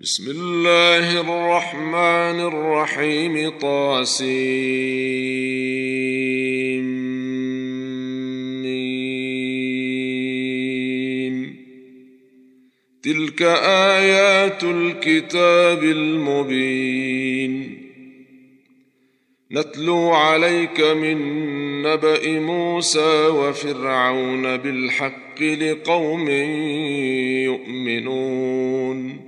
بسم الله الرحمن الرحيم طاسين تلك آيات الكتاب المبين. نتلو عليك من نبأ موسى وفرعون بالحق لقوم يؤمنون.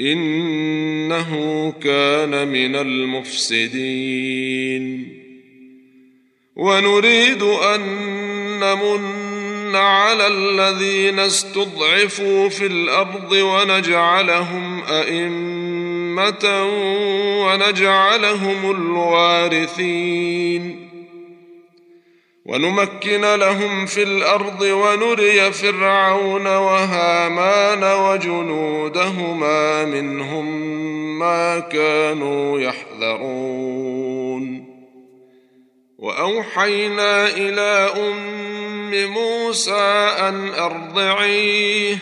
إنه كان من المفسدين. ونريد أن نمن على الذين استضعفوا في الأرض ونجعلهم أئمة ونجعلهم الوارثين. ونمكن لهم في الأرض ونري فرعون وهامان وجنودهما منهم ما كانوا يحذرون. وأوحينا إلى أم موسى أن أرضعيه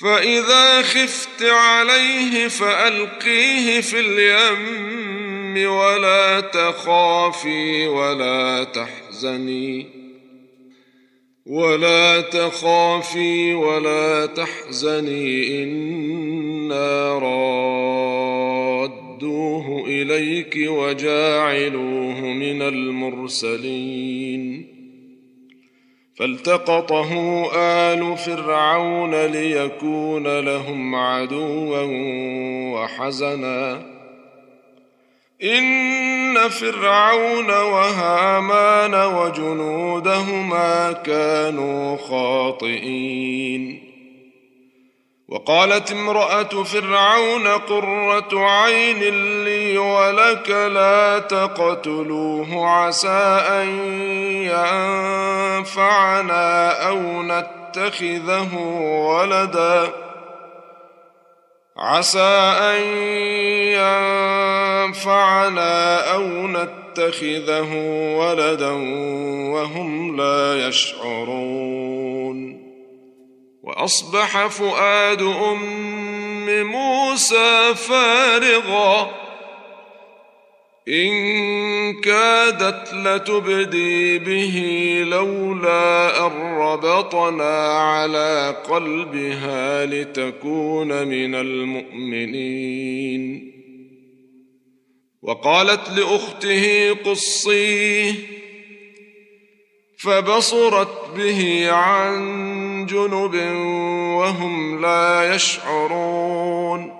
فإذا خفت عليه فألقيه في اليم. ولا تخافي ولا تحزني. ولا تخافي ولا تحزني. إنا رادوه إليك وجاعلوه من المرسلين. فالتقطه آل فرعون ليكون لهم عدوا وحزنا. إن فرعون وهامان وجنودهما كانوا خاطئين. وقالت امرأة فرعون قرة عين لي ولك لا تقتلوه عسى أن ينفعنا أو نتخذه ولدا. عسى أن ينفعنا أو نتخذه ولدا وهم لا يشعرون. وأصبح فؤاد أم موسى فارغا. إن كادت لتبدي به لولا أن ربطنا على قلبها لتكون من المؤمنين. وقالت لأخته قصيه فبصرت به عن جنب وهم لا يشعرون.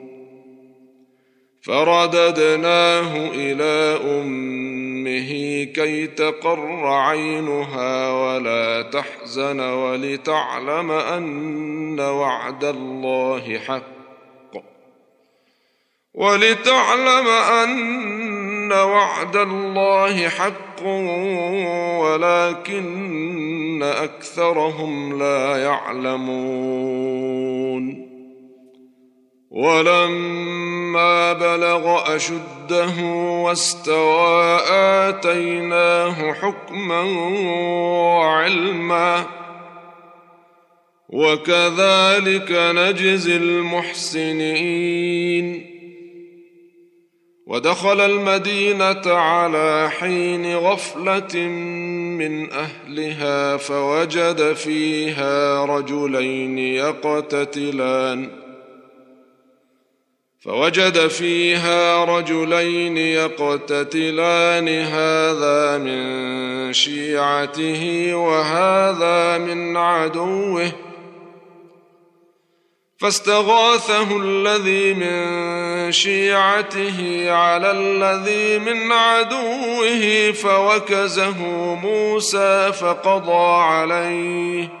فرددناه إلى أمه كي تقر عينها ولا تحزن ولتعلم أن وعد الله حق. ولتعلم أن وعد الله حق ولكن أكثرهم لا يعلمون. ولما بلغ أشده واستوى آتيناه حكما وعلما وكذلك نجزي المحسنين. ودخل المدينة على حين غفلة من أهلها فوجد فيها رجلين يقتتلان. فوجد فيها رجلين يقتتلان هذا من شيعته وهذا من عدوه. فاستغاثه الذي من شيعته على الذي من عدوه فوكزه موسى فقضى عليه.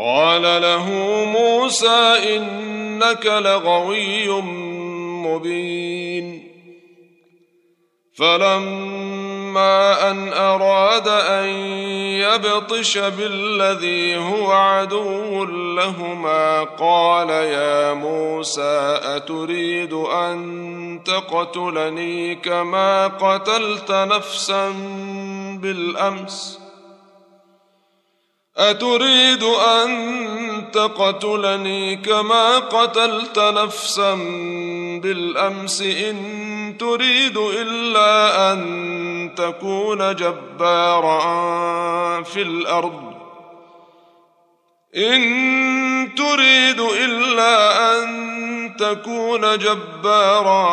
قال له موسى إنك لغوي مبين. فلما أن أراد أن يبطش بالذي هو عدو لهما قال يا موسى أتريد أن تقتلني كما قتلت نفسا بالأمس؟ أتريد أن تقتلني كما قتلت نفسا بالأمس إن تريد إلا أن تكون جبارا في الأرض. إن تريد إلا أن تكون جبارا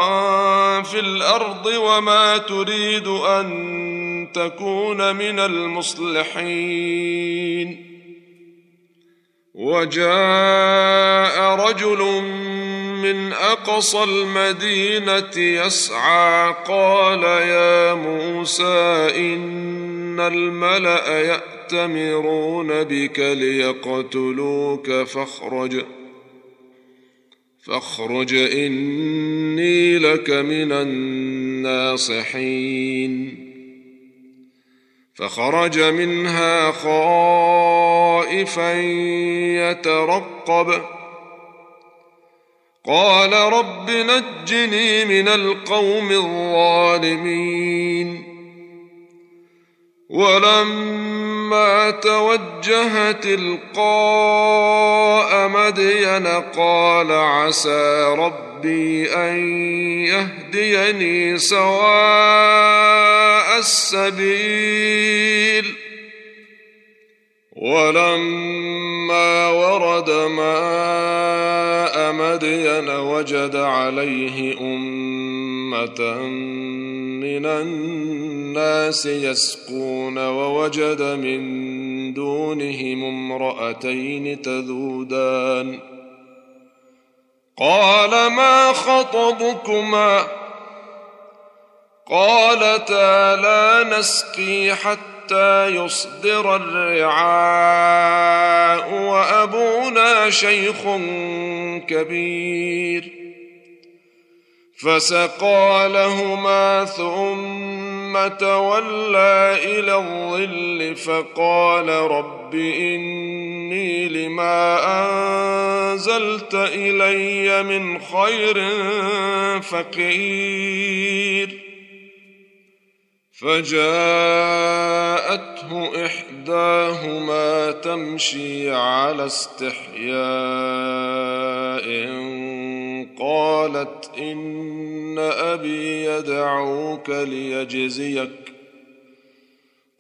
في الأرض وما تريد أن تكون من المصلحين. وجاء رجل من أقصى المدينة يسعى قال يا موسى إن الملأ يأتمرون بك ليقتلوك فاخرج. فاخرج إني لك من الناصحين. فخرج منها خائفا يترقب. قال رب نجني من القوم الظالمين. ولما توجه تلقاء مدين قال عسى ربي أن يهديني سواء السبيل ولما ورد ماء مدين وجد عليه أمة من الناس يسقون ووجد من دونهم امرأتين تذودان. قال ما خطبكما؟ قالتا لا نسقي حتى يصدر الرعاء وأبونا شيخ كبير. فسقى لهما ثم تولى إلى الظل فقال رب إني لما أنزلت إلي من خير فقير. فجاءته إحداهما تمشي على استحياء قالت إن أبي يدعوك ليجزيك.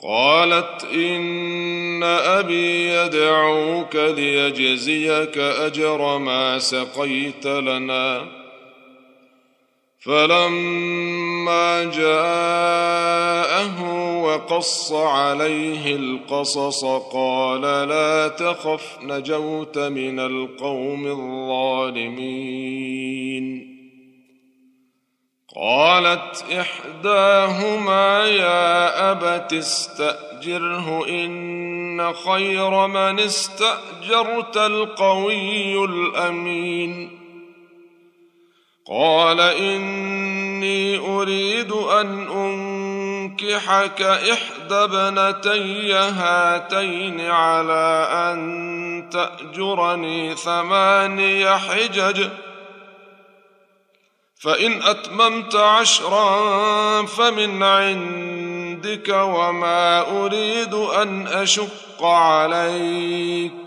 قالت إن أبي يدعوك ليجزيك أجر ما سقيت لنا. فلما جاءه وقص عليه القصص قال لا تخف نجوت من القوم الظالمين. قالت إحداهما يا أبت استأذن فاستاجره إن خير من استأجرت القوي الأمين. قال إني أريد أن أنكحك إحدى ابنتي هاتين على أن تأجرني ثماني حجج. فإن أتممت عشرا فمن عندك وما أريد أن أشق عليك.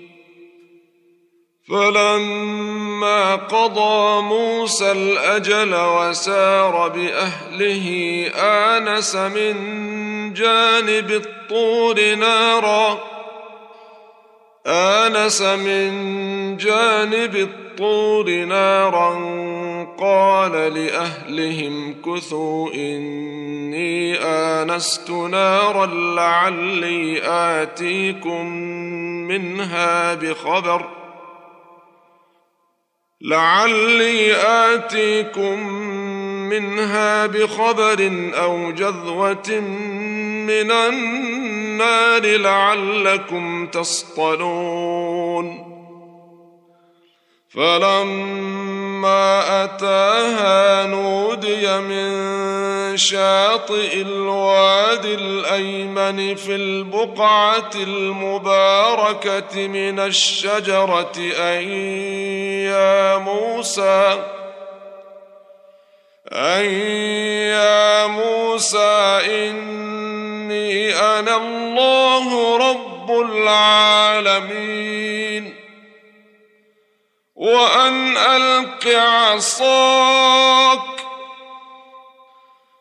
فلما قضى موسى الأجل وسار بأهله آنس من جانب الطور نارا. آنس من جانب الطور نارا قال لأهلهم كثوا إني آنست نارا لعلي آتيكم منها بخبر. لعلي آتيكم منها بخبر أو جذوة من النار لعلكم تصطلون. فلما أتاها نودي من شاطئ الوادي الأيمن في البقعة المباركة من الشجرة اي يا موسى أي يا موسى إني أنا الله رب العالمين. وأن ألق عصاك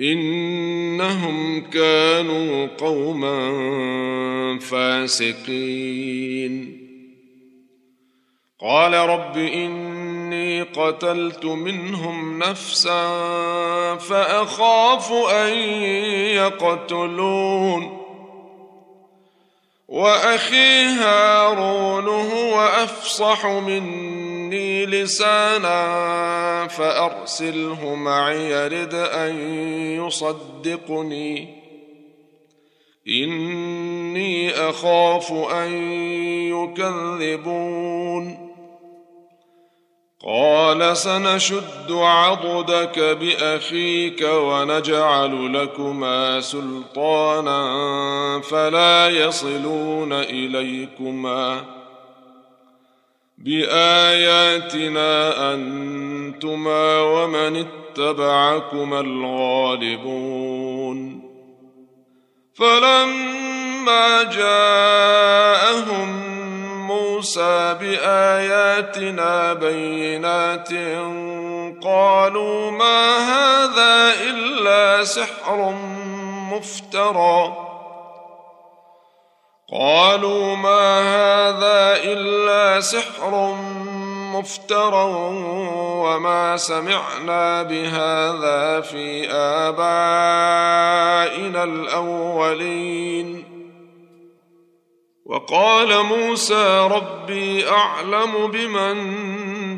إنهم كانوا قوما فاسقين. قال رب إني قتلت منهم نفسا فأخاف أن يقتلون. وأخي هارون هو أفصح مني. لسانا فأرسله معي يرد أن يصدقني. إني أخاف أن يكذبون. قال سنشد عضدك بأخيك ونجعل لكما سلطانا فلا يصلون إليكما. بآياتنا أنتما ومن اتبعكما الغالبون. فلما جاءهم موسى بآياتنا بينات قالوا ما هذا إلا سحر مفترى. قالوا ما هذا إلا سحر مفترى وما سمعنا بهذا في آبائنا الأولين. وقال موسى ربي أعلم بمن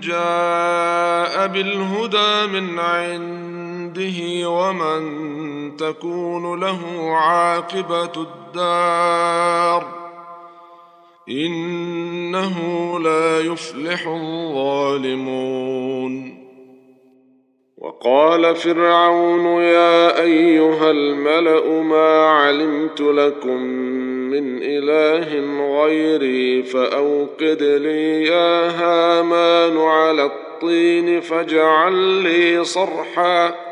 جاء بالهدى من عنده ومن تكون له عاقبة الدار إنه لا يفلح الظالمون. وقال فرعون يا أيها الملأ ما علمت لكم من إله غيري فأوقد لي يا هامان على الطين فاجعل لي صرحا.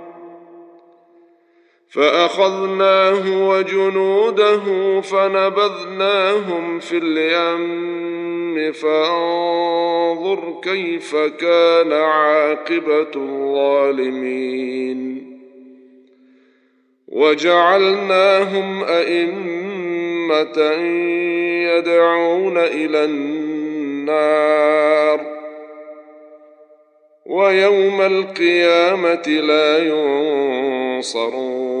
فأخذناه وجنوده فنبذناهم في اليم فانظر كيف كان عاقبة الظالمين. وجعلناهم أئمة يدعون إلى النار. ويوم القيامة لا ينصرون.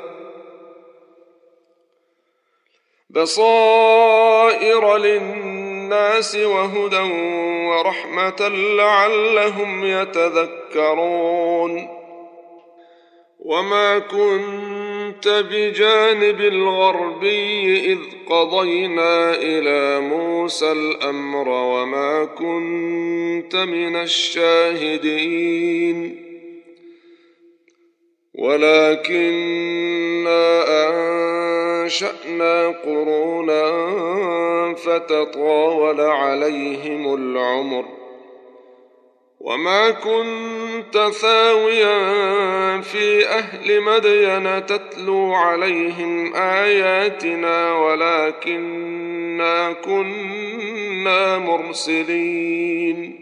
بصائر للناس وهدى ورحمة لعلهم يتذكرون. وما كنت بجانب الغربي إذ قضينا إلى موسى الأمر وما كنت من الشاهدين. ولكنا أنشأنا قرونا فتطاول عليهم العمر وما كنت ثاويا في أهل مدين تتلو عليهم اياتنا ولكنا كنا مرسلين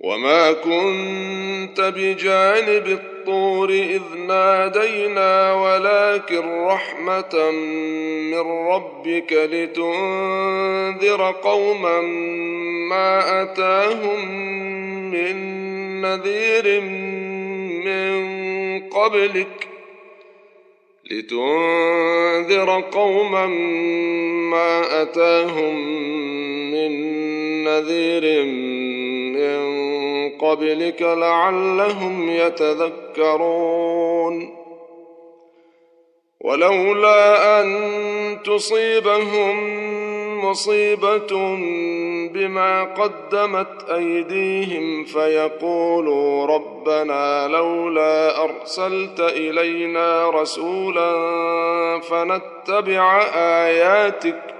وما كنت بجانب الطور إذ نادينا ولكن رحمة من ربك لتنذر قوما ما أتاهم من نذير من قبلك لتنذر قوما ما أتاهم من نذير من قبلك لعلهم يتذكرون. ولولا أن تصيبهم مصيبة بما قدمت أيديهم فيقولوا ربنا لولا أرسلت إلينا رسولا فنتبع آياتك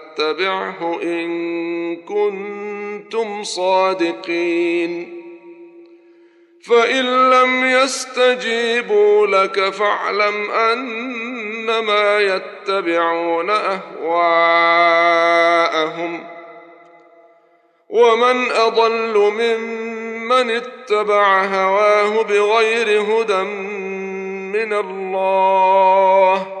أتبعه إن كنتم صادقين. فإن لم يستجيبوا لك فاعلم أنما يتبعون أهواءهم. ومن أضل ممن اتبع هواه بغير هدى من الله.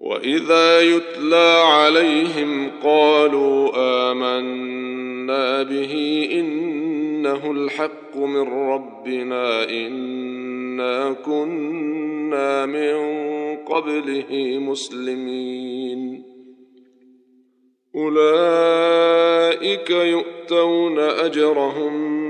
واذا يتلى عليهم قالوا امنا به انه الحق من ربنا انا كنا من قبله مسلمين اولئك يؤتون اجرهم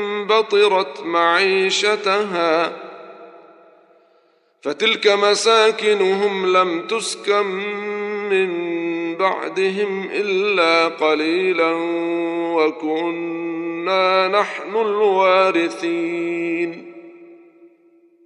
بطرت معيشتها. فتلك مساكنهم لم تسكن من بعدهم إلا قليلا وكنا نحن الوارثين.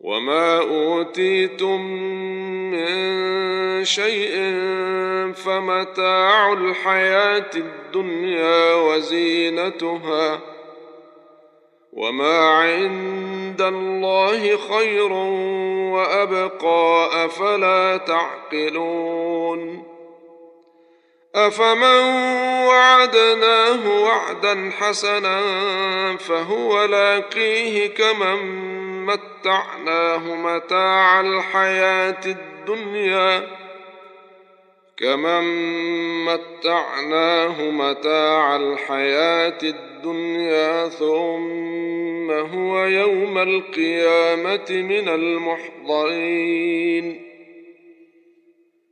وما اوتيتم من شيء فمتاع الحياة الدنيا وزينتها وما عند الله خير وابقى افلا تعقلون افمن وعدناه وعدا حسنا فهو لاقيه كمن متعناه متاع الحياة الدنيا. كمن متعناه متاع الحياة الدنيا ثم هو يوم القيامة من المحضرين.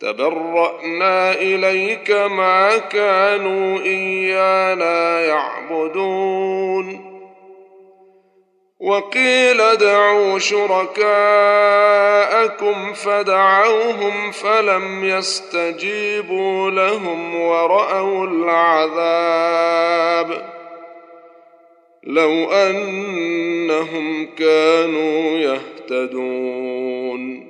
تبرأنا إليك ما كانوا إيانا يعبدون. وقيل ادعوا شركاءكم فدعوهم فلم يستجيبوا لهم ورأوا العذاب. لو أنهم كانوا يهتدون.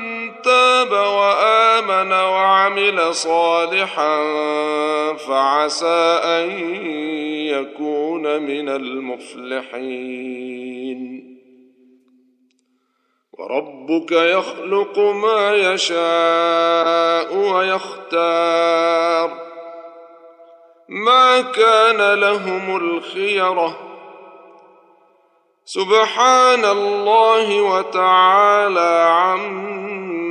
وامن وعمل صالحا فعسى أن يكون من المفلحين. وربك يخلق ما يشاء ويختار. ما كان لهم الخيرة. سبحان الله وتعالى عما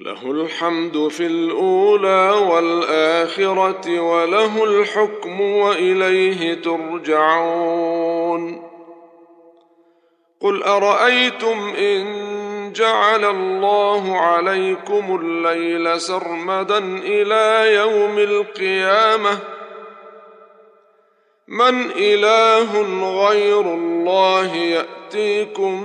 له الحمد في الأولى والآخرة وله الحكم وإليه ترجعون. قل أرأيتم إن جعل الله عليكم الليل سرمدا إلى يوم القيامة؟ من إله غير الله يأتيكم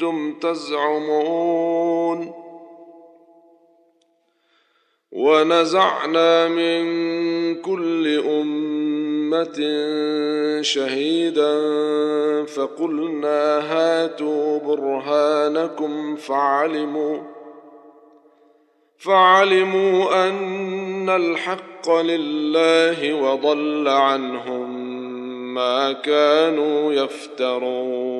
كنتم تزعمون ونزعنا من كل أمة شهيدا فقلنا هاتوا برهانكم فعلموا فعلموا أن الحق لله وضل عنهم ما كانوا يفترون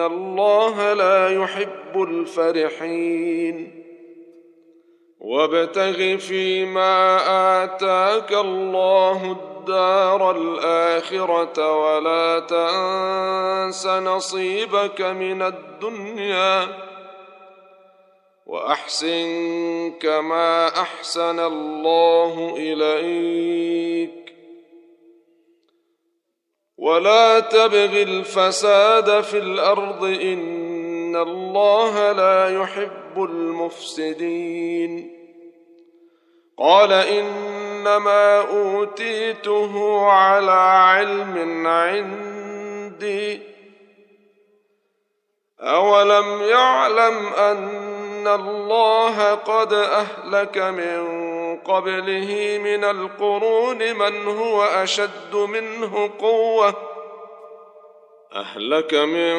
الله لا يحب الفرحين وابتغ فيما اتاك الله الدار الاخره ولا تنس نصيبك من الدنيا واحسن كما احسن الله اليك ولا تبغ الفساد في الأرض ان الله لا يحب المفسدين قال انما اوتيته على علم عندي اولم يعلم ان الله قد اهلك من قبله من القرون من هو أشد منه قوة. أهلك من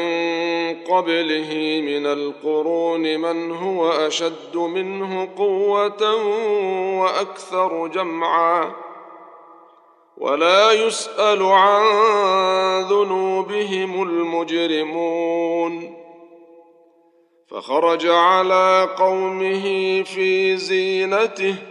قبله من القرون من هو أشد منه قوة وأكثر جمعا. ولا يسأل عن ذنوبهم المجرمون. فخرج على قومه في زينته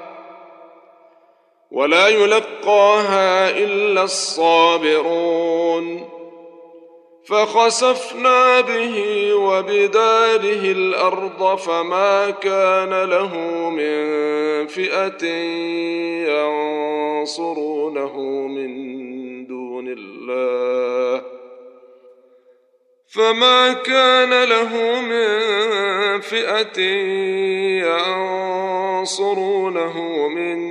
ولا يلقاها إلا الصابرون. فخسفنا به وبداره الأرض فما كان له من فئة ينصرونه من دون الله. فما كان له من فئة ينصرونه من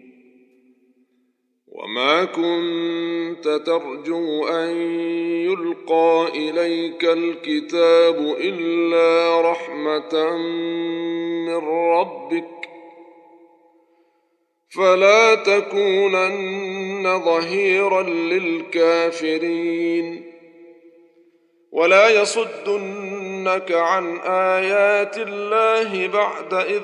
وما كنت ترجو ان يلقى اليك الكتاب الا رحمه من ربك فلا تكونن ظهيرا للكافرين ولا يصدنك عن ايات الله بعد اذ